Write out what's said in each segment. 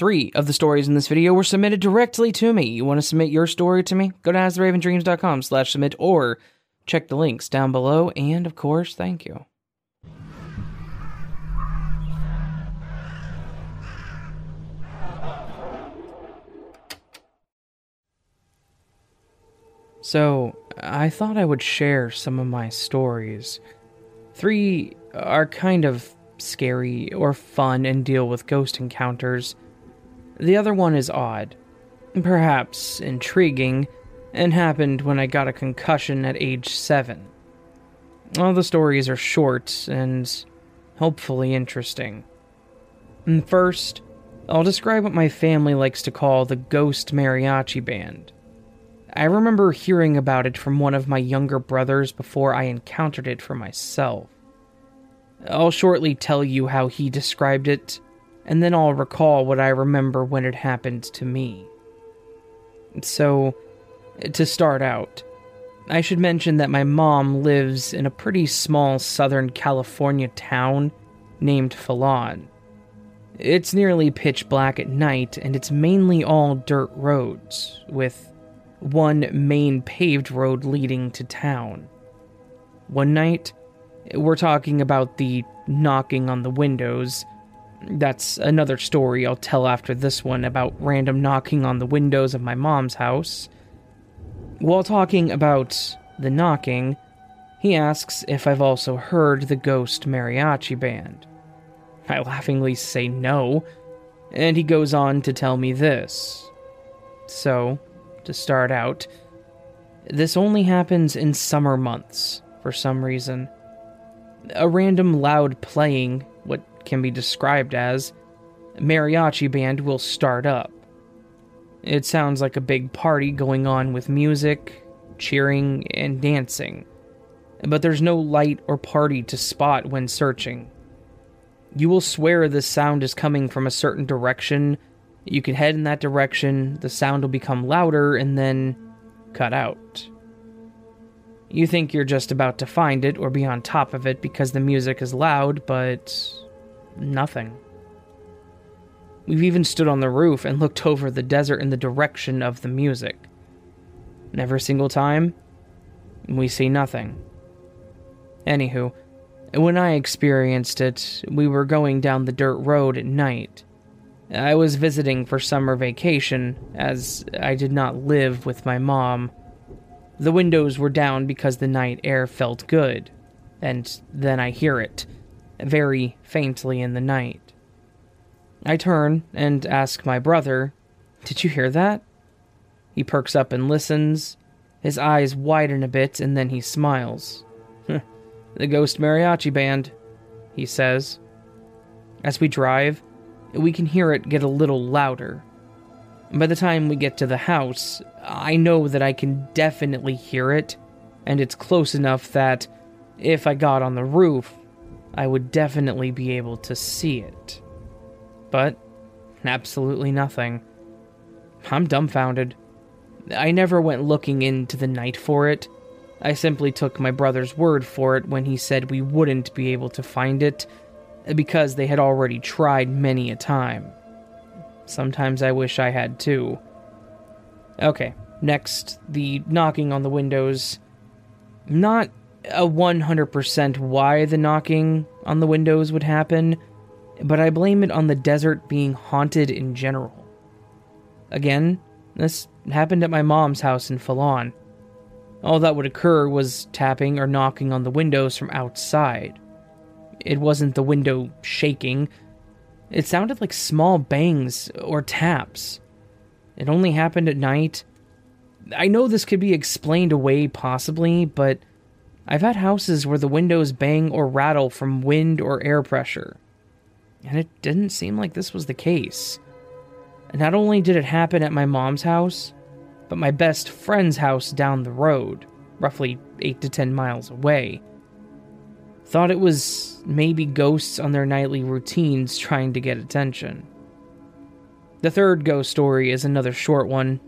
Three of the stories in this video were submitted directly to me. You want to submit your story to me? Go to astheravendreams.com slash submit or check the links down below. And of course, thank you. So, I thought I would share some of my stories. Three are kind of scary or fun and deal with ghost encounters. The other one is odd, perhaps intriguing, and happened when I got a concussion at age 7. All the stories are short and hopefully interesting. First, I'll describe what my family likes to call the Ghost Mariachi Band. I remember hearing about it from one of my younger brothers before I encountered it for myself. I'll shortly tell you how he described it, and then I'll recall what I remember when it happened to me. So, to start out, I should mention that my mom lives in a pretty small Southern California town named Phelan. It's nearly pitch black at night, and it's mainly all dirt roads, with one main paved road leading to town. One night, we're talking about the knocking on the windows. That's another story I'll tell after this one about random knocking on the windows of my mom's house. While talking about the knocking, he asks if I've also heard the Ghost Mariachi Band. I laughingly say no, and he goes on to tell me this. So, to start out, this only happens in summer months for some reason. A random loud playing, what can be described as, mariachi band will start up. It sounds like a big party going on with music, cheering, and dancing, but there's no light or party to spot when searching. You will swear this sound is coming from a certain direction. You can head in that direction, the sound will become louder, and then cut out. You think you're just about to find it or be on top of it because the music is loud, but nothing. We've even stood on the roof and looked over the desert in the direction of the music. And every single time, we see nothing. Anywho, when I experienced it, we were going down the dirt road at night. I was visiting for summer vacation, as I did not live with my mom. The windows were down because the night air felt good, and then I hear it, very faintly in the night. I turn and ask my brother, Did you hear that? He perks up and listens. His eyes widen a bit, and then he smiles. the Ghost Mariachi Band, he says. As we drive, we can hear it get a little louder. By the time we get to the house, I know that I can definitely hear it, and it's close enough that if I got on the roof, I would definitely be able to see it. But absolutely nothing. I'm dumbfounded. I never went looking into the night for it. I simply took my brother's word for it when he said we wouldn't be able to find it because they had already tried many a time. Sometimes I wish I had too. Okay, next, the knocking on the windows. Not a 100% why the knocking on the windows would happen, but I blame it on the desert being haunted in general. Again, this happened at my mom's house in Phelan. All that would occur was tapping or knocking on the windows from outside. It wasn't the window shaking. It sounded like small bangs or taps. It only happened at night. I know this could be explained away, possibly, but I've had houses where the windows bang or rattle from wind or air pressure. And it didn't seem like this was the case. Not only did it happen at my mom's house, but my best friend's house down the road, roughly 8 to 10 miles away. Thought it was maybe ghosts on their nightly routines trying to get attention. The third ghost story is another short one.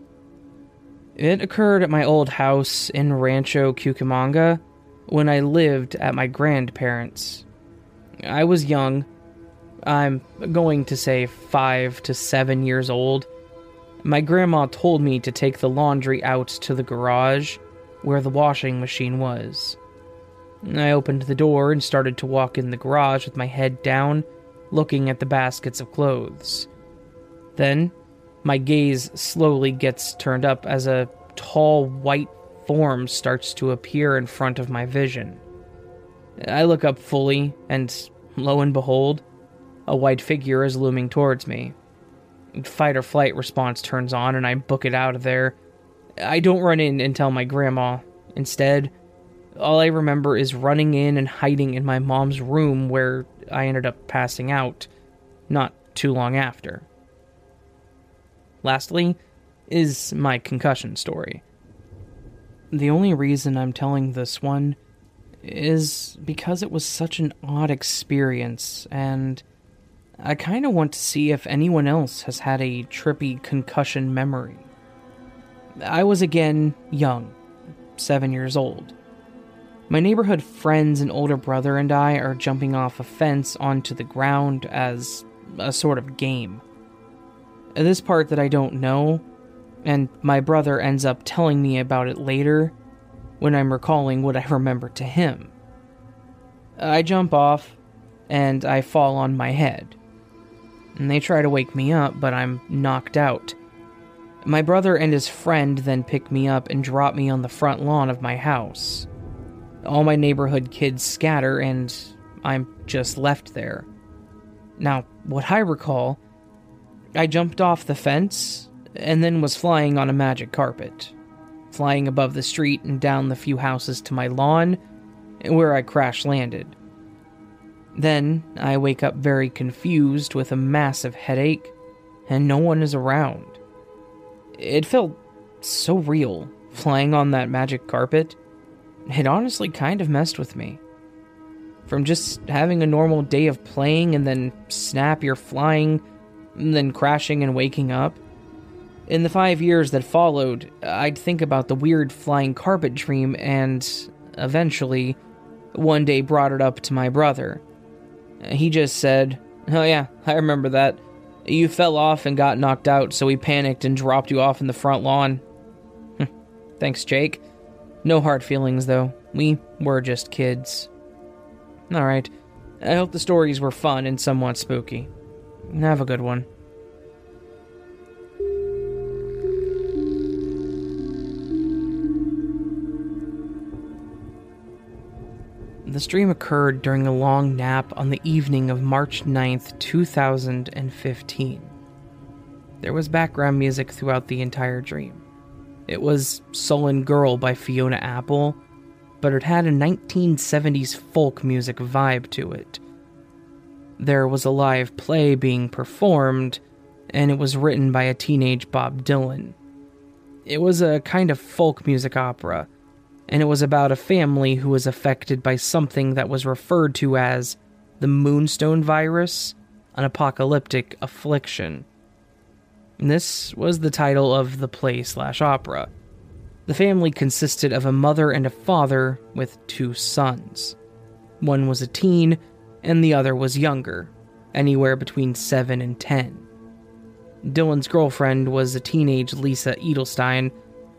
It occurred at my old house in Rancho Cucamonga when I lived at my grandparents'. I was young. I'm going to say five to seven years old, my grandma told me to take the laundry out to the garage where the washing machine was. I opened the door and started to walk in the garage with my head down, looking at the baskets of clothes. Then, my gaze slowly gets turned up as a tall white form starts to appear in front of my vision. I look up fully, and lo and behold, a white figure is looming towards me. Fight or flight response turns on, and I book it out of there. I don't run in and tell my grandma. Instead, all I remember is running in and hiding in my mom's room where I ended up passing out not too long after. Lastly, is my concussion story. The only reason I'm telling this one is because it was such an odd experience, and I kind of want to see if anyone else has had a trippy concussion memory. I was again young, seven years old. My neighborhood friends and older brother and I are jumping off a fence onto the ground as a sort of game. This part that I don't know, and my brother ends up telling me about it later when I'm recalling what I remember to him. I jump off and I fall on my head. And they try to wake me up, but I'm knocked out. My brother and his friend then pick me up and drop me on the front lawn of my house. All my neighborhood kids scatter, and I'm just left there. Now, what I recall I jumped off the fence and then was flying on a magic carpet, flying above the street and down the few houses to my lawn, where I crash landed. Then I wake up very confused with a massive headache, and no one is around. It felt so real, flying on that magic carpet. It honestly kind of messed with me. From just having a normal day of playing and then snap, you're flying and then crashing and waking up. In the five years that followed, I'd think about the weird flying carpet dream and, eventually, one day brought it up to my brother. He just said, Oh, yeah, I remember that. You fell off and got knocked out, so we panicked and dropped you off in the front lawn. Hmm. Thanks, Jake. No hard feelings, though. We were just kids. Alright. I hope the stories were fun and somewhat spooky. Have a good one. The stream occurred during a long nap on the evening of March 9th, 2015. There was background music throughout the entire dream. It was Sullen Girl by Fiona Apple, but it had a 1970s folk music vibe to it there was a live play being performed, and it was written by a teenage Bob Dylan. It was a kind of folk music opera, and it was about a family who was affected by something that was referred to as the Moonstone virus, an apocalyptic affliction. And this was the title of the play slash opera. The family consisted of a mother and a father with two sons. One was a teen and the other was younger, anywhere between 7 and 10. Dylan's girlfriend was a teenage Lisa Edelstein,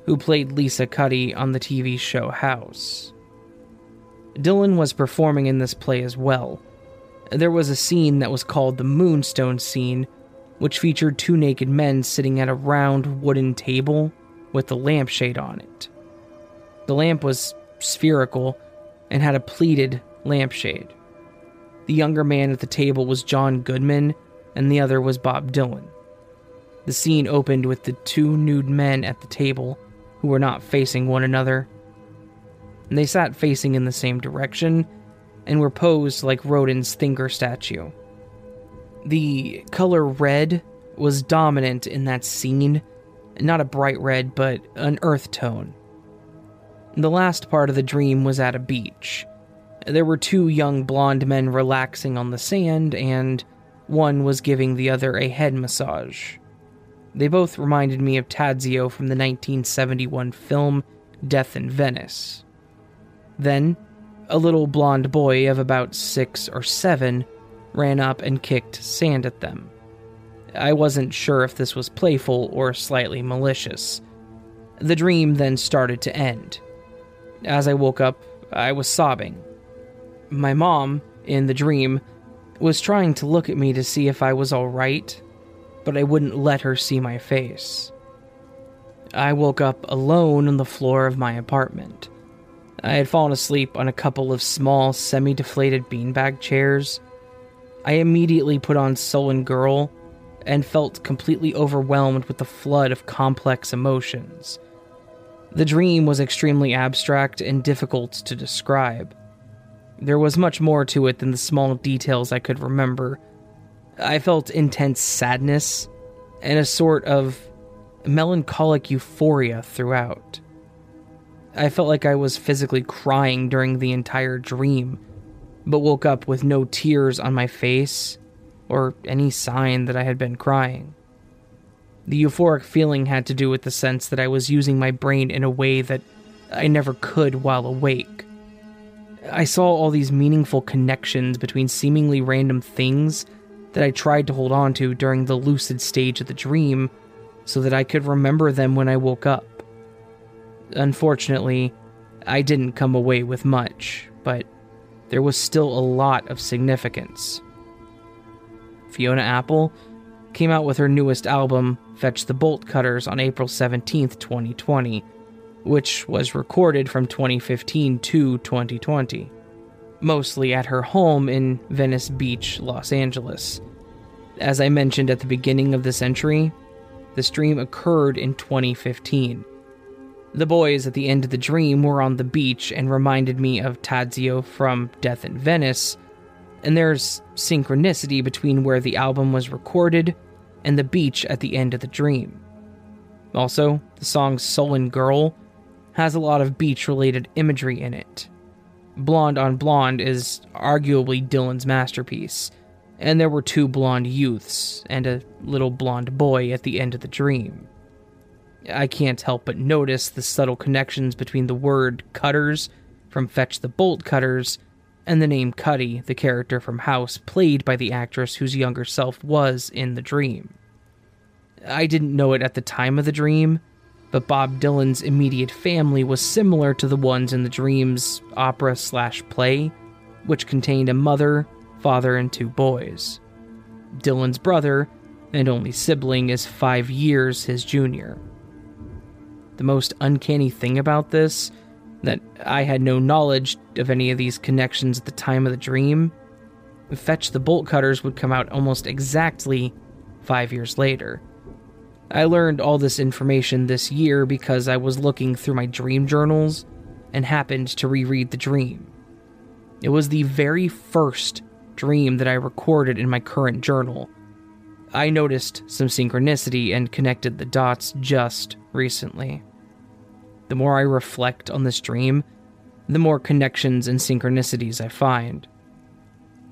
who played Lisa Cuddy on the TV show House. Dylan was performing in this play as well. There was a scene that was called the Moonstone scene, which featured two naked men sitting at a round wooden table with a lampshade on it. The lamp was spherical and had a pleated lampshade. The younger man at the table was John Goodman, and the other was Bob Dylan. The scene opened with the two nude men at the table who were not facing one another. They sat facing in the same direction and were posed like Rodin's Thinker statue. The color red was dominant in that scene, not a bright red, but an earth tone. The last part of the dream was at a beach there were two young blonde men relaxing on the sand, and one was giving the other a head massage. They both reminded me of Tadzio from the 1971 film Death in Venice. Then, a little blonde boy of about six or seven ran up and kicked sand at them. I wasn't sure if this was playful or slightly malicious. The dream then started to end. As I woke up, I was sobbing. My mom, in the dream, was trying to look at me to see if I was alright, but I wouldn't let her see my face. I woke up alone on the floor of my apartment. I had fallen asleep on a couple of small, semi deflated beanbag chairs. I immediately put on Sullen Girl and felt completely overwhelmed with the flood of complex emotions. The dream was extremely abstract and difficult to describe. There was much more to it than the small details I could remember. I felt intense sadness and a sort of melancholic euphoria throughout. I felt like I was physically crying during the entire dream, but woke up with no tears on my face or any sign that I had been crying. The euphoric feeling had to do with the sense that I was using my brain in a way that I never could while awake. I saw all these meaningful connections between seemingly random things that I tried to hold on to during the lucid stage of the dream so that I could remember them when I woke up. Unfortunately, I didn't come away with much, but there was still a lot of significance. Fiona Apple, came out with her newest album, Fetch the Bolt Cutters, on April 17, 2020, which was recorded from 2015 to 2020, mostly at her home in Venice Beach, Los Angeles. As I mentioned at the beginning of the entry, the stream occurred in 2015. The boys at the end of the dream were on the beach and reminded me of Tadzio from Death in Venice, and there's synchronicity between where the album was recorded and the beach at the end of the dream. Also, the song Sullen Girl has a lot of beach related imagery in it. Blonde on Blonde is arguably Dylan's masterpiece, and there were two blonde youths and a little blonde boy at the end of the dream. I can't help but notice the subtle connections between the word cutters from Fetch the Bolt Cutters and the name Cuddy, the character from House, played by the actress whose younger self was in the dream. I didn't know it at the time of the dream, but Bob Dylan's immediate family was similar to the ones in the dream's opera slash play, which contained a mother, father, and two boys. Dylan's brother, and only sibling, is five years his junior. The most uncanny thing about this that I had no knowledge of any of these connections at the time of the dream. Fetch the Bolt Cutters would come out almost exactly five years later. I learned all this information this year because I was looking through my dream journals and happened to reread the dream. It was the very first dream that I recorded in my current journal. I noticed some synchronicity and connected the dots just recently the more I reflect on this dream, the more connections and synchronicities I find.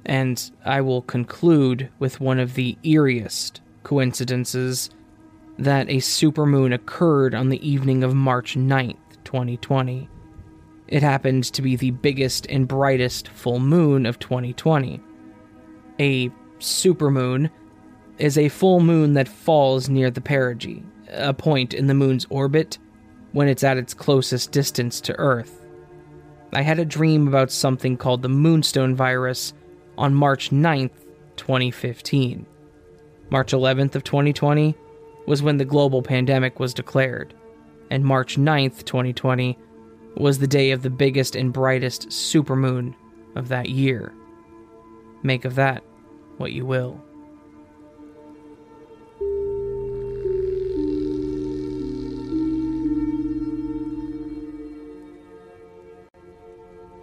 And I will conclude with one of the eeriest coincidences that a supermoon occurred on the evening of March 9th, 2020. It happened to be the biggest and brightest full moon of 2020. A supermoon is a full moon that falls near the perigee, a point in the moon's orbit when it's at its closest distance to Earth. I had a dream about something called the Moonstone virus on March 9th, 2015. March 11th of 2020 was when the global pandemic was declared, and March 9th, 2020 was the day of the biggest and brightest supermoon of that year. Make of that what you will.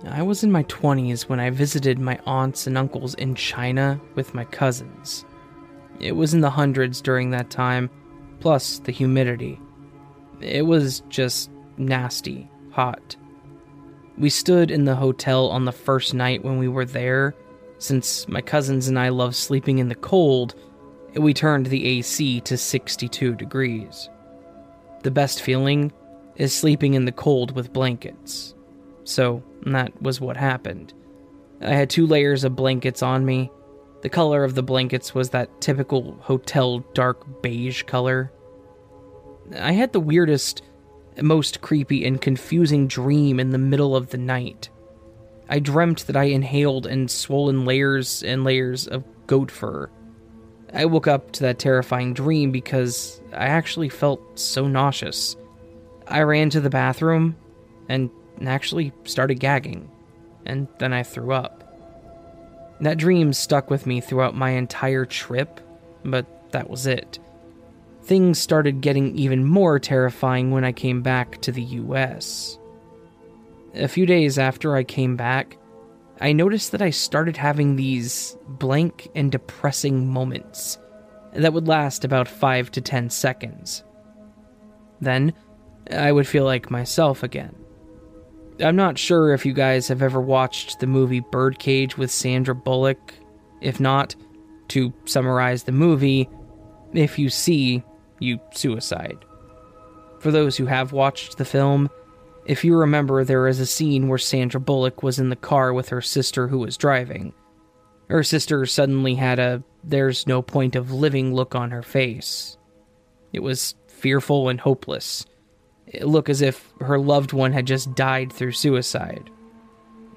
I was in my 20s when I visited my aunts and uncles in China with my cousins. It was in the hundreds during that time, plus the humidity. It was just nasty, hot. We stood in the hotel on the first night when we were there. Since my cousins and I love sleeping in the cold, we turned the AC to 62 degrees. The best feeling is sleeping in the cold with blankets. So that was what happened. I had two layers of blankets on me, The color of the blankets was that typical hotel dark beige color. I had the weirdest, most creepy, and confusing dream in the middle of the night. I dreamt that I inhaled and swollen layers and layers of goat fur. I woke up to that terrifying dream because I actually felt so nauseous. I ran to the bathroom and actually started gagging, and then I threw up. That dream stuck with me throughout my entire trip, but that was it. Things started getting even more terrifying when I came back to the US. A few days after I came back, I noticed that I started having these blank and depressing moments that would last about 5 to 10 seconds. Then, I would feel like myself again. I'm not sure if you guys have ever watched the movie Birdcage with Sandra Bullock. If not, to summarize the movie, if you see, you suicide. For those who have watched the film, if you remember, there is a scene where Sandra Bullock was in the car with her sister who was driving. Her sister suddenly had a there's no point of living look on her face. It was fearful and hopeless look as if her loved one had just died through suicide.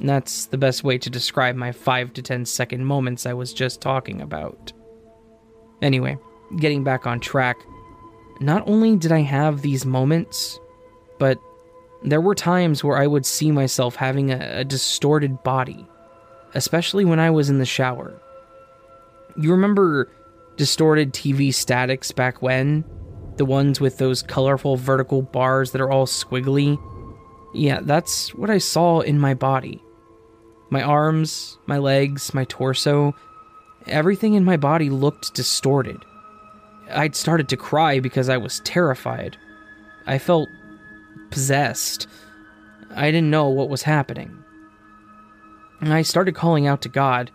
that's the best way to describe my 5 to 10 second moments I was just talking about. Anyway, getting back on track, not only did I have these moments, but there were times where I would see myself having a, a distorted body, especially when I was in the shower. You remember distorted TV statics back when? The ones with those colorful vertical bars that are all squiggly. Yeah, that's what I saw in my body. My arms, my legs, my torso, everything in my body looked distorted. I'd started to cry because I was terrified. I felt possessed. I didn't know what was happening. I started calling out to God.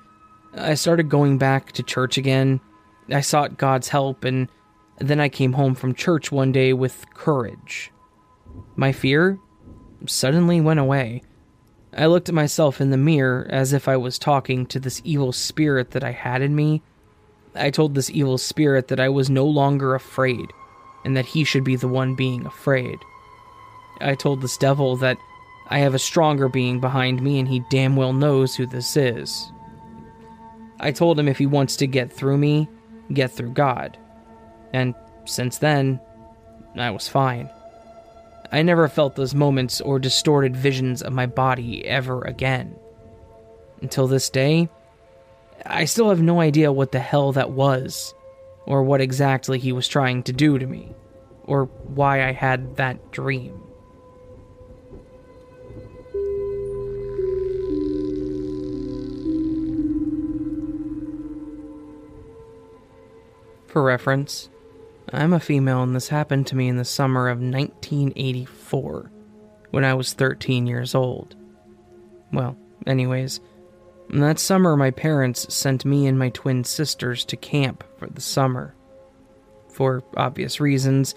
I started going back to church again. I sought God's help and then I came home from church one day with courage. My fear suddenly went away. I looked at myself in the mirror as if I was talking to this evil spirit that I had in me. I told this evil spirit that I was no longer afraid and that he should be the one being afraid. I told this devil that I have a stronger being behind me and he damn well knows who this is. I told him if he wants to get through me, get through God and since then, I was fine. I never felt those moments or distorted visions of my body ever again. Until this day, I still have no idea what the hell that was, or what exactly he was trying to do to me, or why I had that dream. For reference, I'm a female, and this happened to me in the summer of 1984, when I was 13 years old. Well, anyways, that summer my parents sent me and my twin sisters to camp for the summer. For obvious reasons,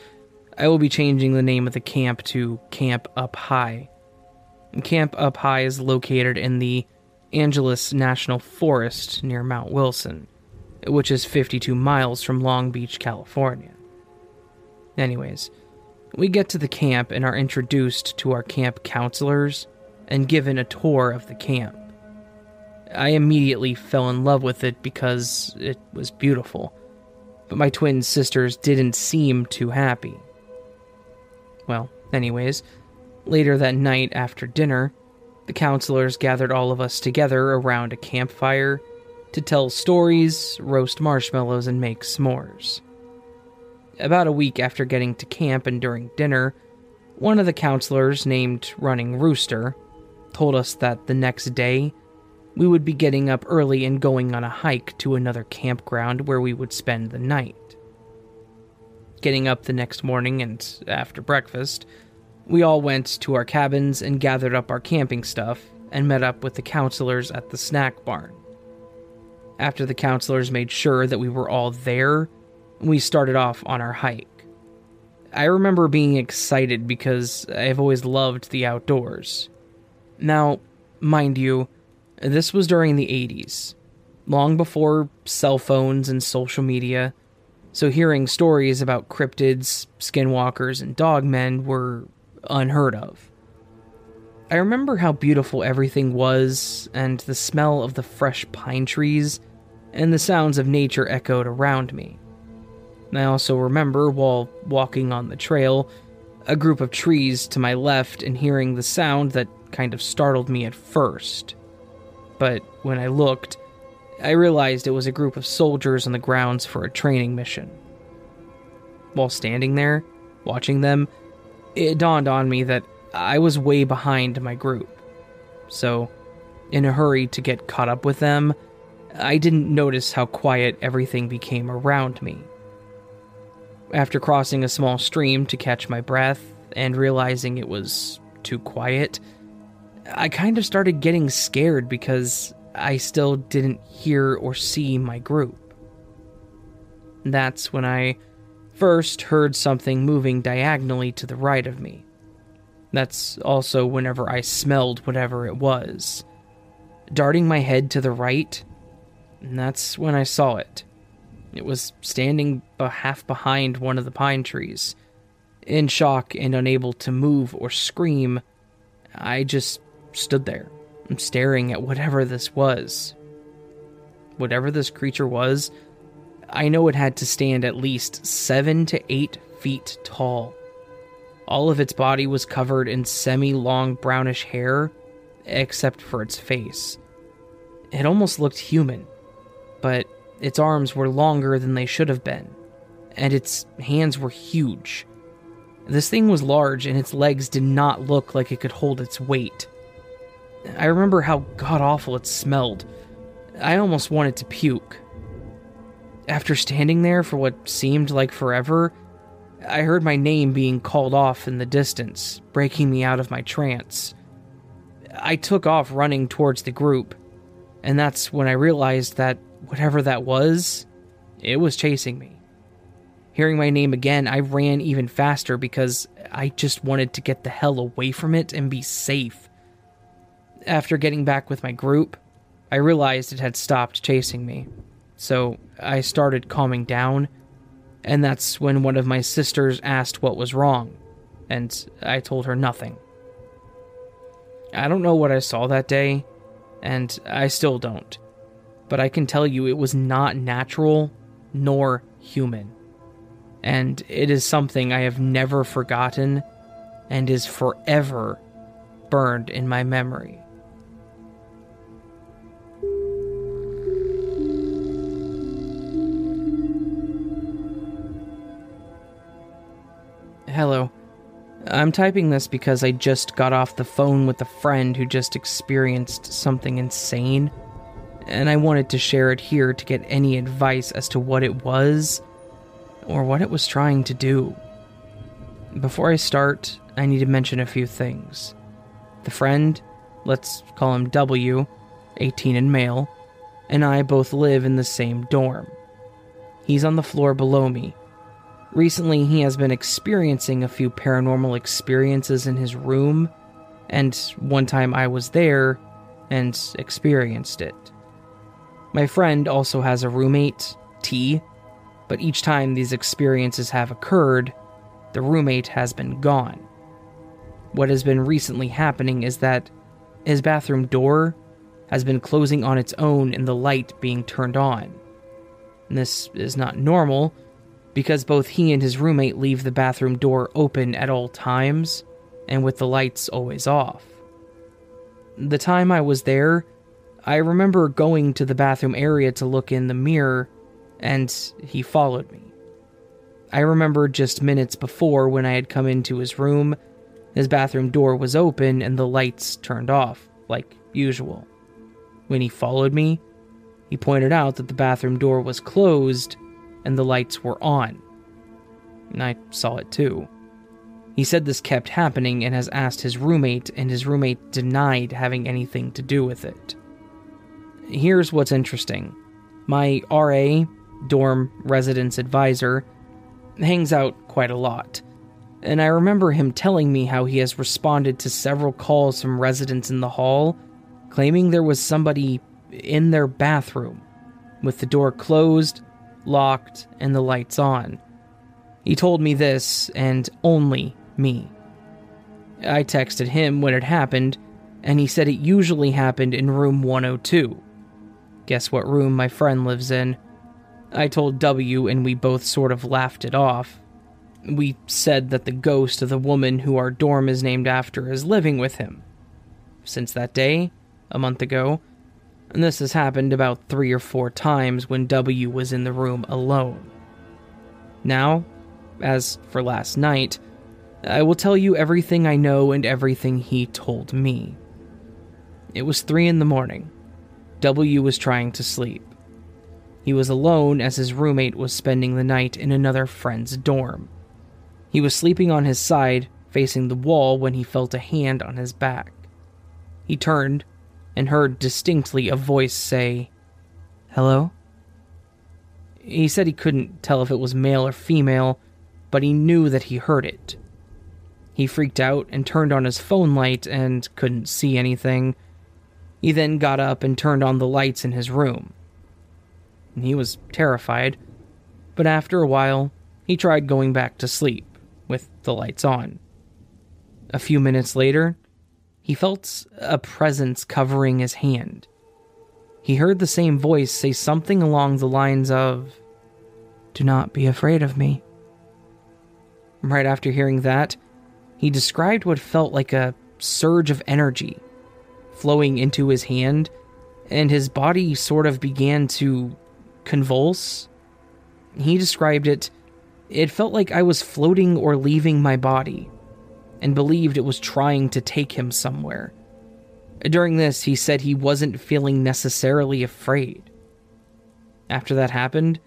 I will be changing the name of the camp to Camp Up High. Camp Up High is located in the Angeles National Forest near Mount Wilson, which is 52 miles from Long Beach, California. Anyways, we get to the camp and are introduced to our camp counselors and given a tour of the camp. I immediately fell in love with it because it was beautiful, but my twin sisters didn't seem too happy. Well, anyways, later that night after dinner, the counselors gathered all of us together around a campfire to tell stories, roast marshmallows, and make s'mores. About a week after getting to camp and during dinner, one of the counselors, named Running Rooster, told us that the next day we would be getting up early and going on a hike to another campground where we would spend the night. Getting up the next morning and after breakfast, we all went to our cabins and gathered up our camping stuff and met up with the counselors at the snack barn. After the counselors made sure that we were all there we started off on our hike. I remember being excited because I've always loved the outdoors. Now, mind you, this was during the 80s. long before cell phones and social media, so hearing stories about cryptids, skinwalkers, and dogmen were unheard of. I remember how beautiful everything was, and the smell of the fresh pine trees, and the sounds of nature echoed around me. I also remember, while walking on the trail, a group of trees to my left and hearing the sound that kind of startled me at first. But when I looked, I realized it was a group of soldiers on the grounds for a training mission. While standing there, watching them, it dawned on me that I was way behind my group. So, in a hurry to get caught up with them, I didn't notice how quiet everything became around me. After crossing a small stream to catch my breath and realizing it was too quiet, I kind of started getting scared because I still didn't hear or see my group. That's when I first heard something moving diagonally to the right of me. That's also whenever I smelled whatever it was. Darting my head to the right, that's when I saw it. It was standing half behind one of the pine trees. In shock and unable to move or scream, I just stood there, staring at whatever this was. Whatever this creature was, I know it had to stand at least seven to eight feet tall. All of its body was covered in semi long brownish hair, except for its face. It almost looked human, but its arms were longer than they should have been, and its hands were huge. This thing was large, and its legs did not look like it could hold its weight. I remember how god awful it smelled. I almost wanted to puke. After standing there for what seemed like forever, I heard my name being called off in the distance, breaking me out of my trance. I took off running towards the group, and that's when I realized that whatever that was, it was chasing me. Hearing my name again, I ran even faster because I just wanted to get the hell away from it and be safe. After getting back with my group, I realized it had stopped chasing me, so I started calming down, and that's when one of my sisters asked what was wrong, and I told her nothing. I don't know what I saw that day, and I still don't but I can tell you it was not natural nor human. And it is something I have never forgotten and is forever burned in my memory. Hello. I'm typing this because I just got off the phone with a friend who just experienced something insane and I wanted to share it here to get any advice as to what it was or what it was trying to do. Before I start, I need to mention a few things. The friend, let's call him W, 18 and male, and I both live in the same dorm. He's on the floor below me. Recently, he has been experiencing a few paranormal experiences in his room, and one time I was there and experienced it. My friend also has a roommate, T, but each time these experiences have occurred, the roommate has been gone. What has been recently happening is that his bathroom door has been closing on its own and the light being turned on. And this is not normal because both he and his roommate leave the bathroom door open at all times and with the lights always off. The time I was there, I remember going to the bathroom area to look in the mirror, and he followed me. I remember just minutes before when I had come into his room, his bathroom door was open and the lights turned off, like usual. When he followed me, he pointed out that the bathroom door was closed and the lights were on. And I saw it too. He said this kept happening and has asked his roommate, and his roommate denied having anything to do with it here's what's interesting my RA, dorm residence advisor, hangs out quite a lot. And I remember him telling me how he has responded to several calls from residents in the hall claiming there was somebody in their bathroom with the door closed, locked, and the lights on. He told me this, and only me. I texted him when it happened, and he said it usually happened in room 102. Guess what room my friend lives in? I told W, and we both sort of laughed it off. We said that the ghost of the woman who our dorm is named after is living with him. Since that day, a month ago, and this has happened about three or four times when W was in the room alone. Now, as for last night, I will tell you everything I know and everything he told me. It was three in the morning. W was trying to sleep. He was alone as his roommate was spending the night in another friend's dorm. He was sleeping on his side, facing the wall, when he felt a hand on his back. He turned and heard distinctly a voice say, Hello? He said he couldn't tell if it was male or female, but he knew that he heard it. He freaked out and turned on his phone light and couldn't see anything. He then got up and turned on the lights in his room. He was terrified, but after a while, he tried going back to sleep with the lights on. A few minutes later, he felt a presence covering his hand. He heard the same voice say something along the lines of, Do not be afraid of me. Right after hearing that, he described what felt like a surge of energy flowing into his hand, and his body sort of began to convulse. He described it, it felt like I was floating or leaving my body and believed it was trying to take him somewhere. During this, he said he wasn't feeling necessarily afraid. After that happened,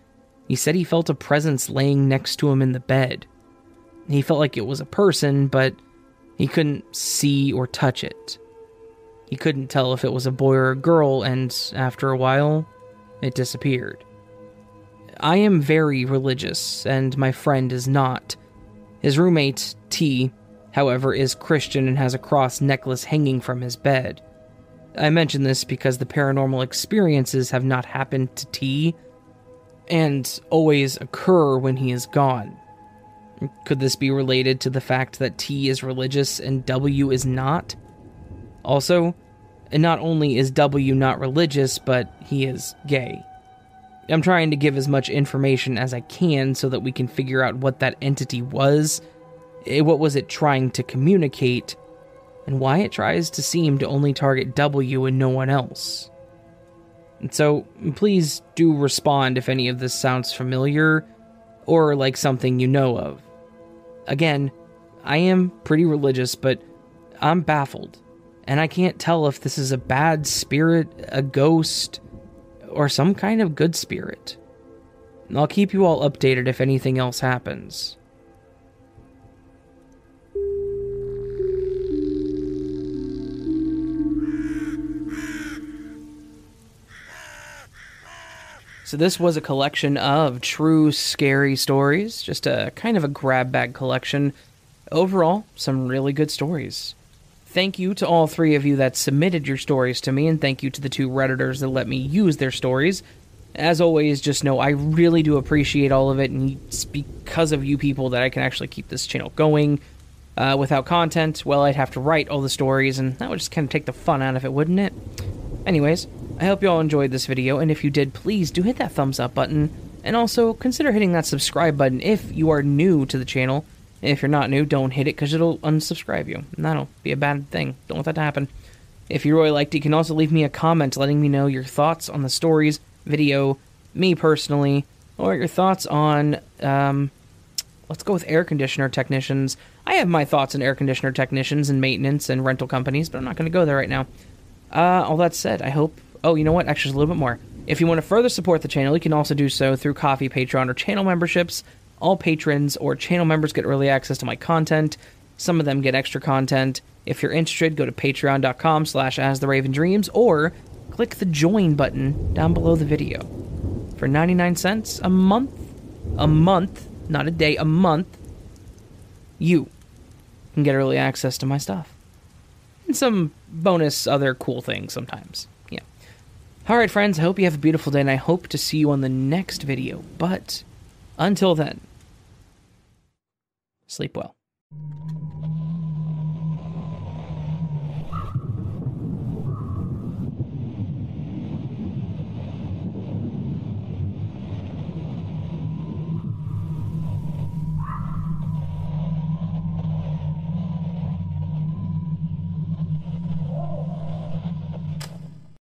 he said he felt a presence laying next to him in the bed. He felt like it was a person, but he couldn't see or touch it. He couldn't tell if it was a boy or a girl, and after a while, it disappeared. I am very religious, and my friend is not. His roommate, T, however, is Christian and has a cross necklace hanging from his bed. I mention this because the paranormal experiences have not happened to T and always occur when he is gone. Could this be related to the fact that T is religious and W is not? Also, not only is W not religious, but he is gay. I'm trying to give as much information as I can so that we can figure out what that entity was Eh, what was it trying to communicate, and why it tries to seem to only target W and no one else. So, please do respond if any of this sounds familiar or like something you know of. Again, I am pretty religious, but I'm baffled, and I can't tell if this is a bad spirit, a ghost, or some kind of good spirit. I'll keep you all updated if anything else happens. So this was a collection of true scary stories, just a kind of a grab bag collection. Overall, some really good stories. Thank you to all three of you that submitted your stories to me, and thank you to the two Redditors that let me use their stories. As always, just know I really do appreciate all of it, and it's because of you people that I can actually keep this channel going. Uh, without content, well, I'd have to write all the stories, and that would just kind of take the fun out of it, wouldn't it? Anyways, I hope you all enjoyed this video, and if you did, please do hit that thumbs up button, and also consider hitting that subscribe button if you are new to the channel. If you're not new, don't hit it because it'll unsubscribe you, and that'll be a bad thing. Don't want that to happen. If you really liked it, you can also leave me a comment letting me know your thoughts on the stories, video, me personally, or your thoughts on, um, let's go with air conditioner technicians. I have my thoughts on air conditioner technicians and maintenance and rental companies, but I'm not going to go there right now. Uh, all that said, I hope Oh, you know what? Actually, a little bit more. If you want to further support the channel, you can also do so through Ko-fi, Patreon, or channel memberships. All patrons or channel members get early access to my content. Some of them get extra content. If you're interested, go to patreon.com slash as the Raven Dreams or click the join button down below the video. For 99 cents a month, a month, not a day, a month, you can get early access to my stuff. And some bonus other cool things sometimes. Yeah. Alright, friends, I hope you have a beautiful day, and I hope to see you on the next video. But until then, sleep well.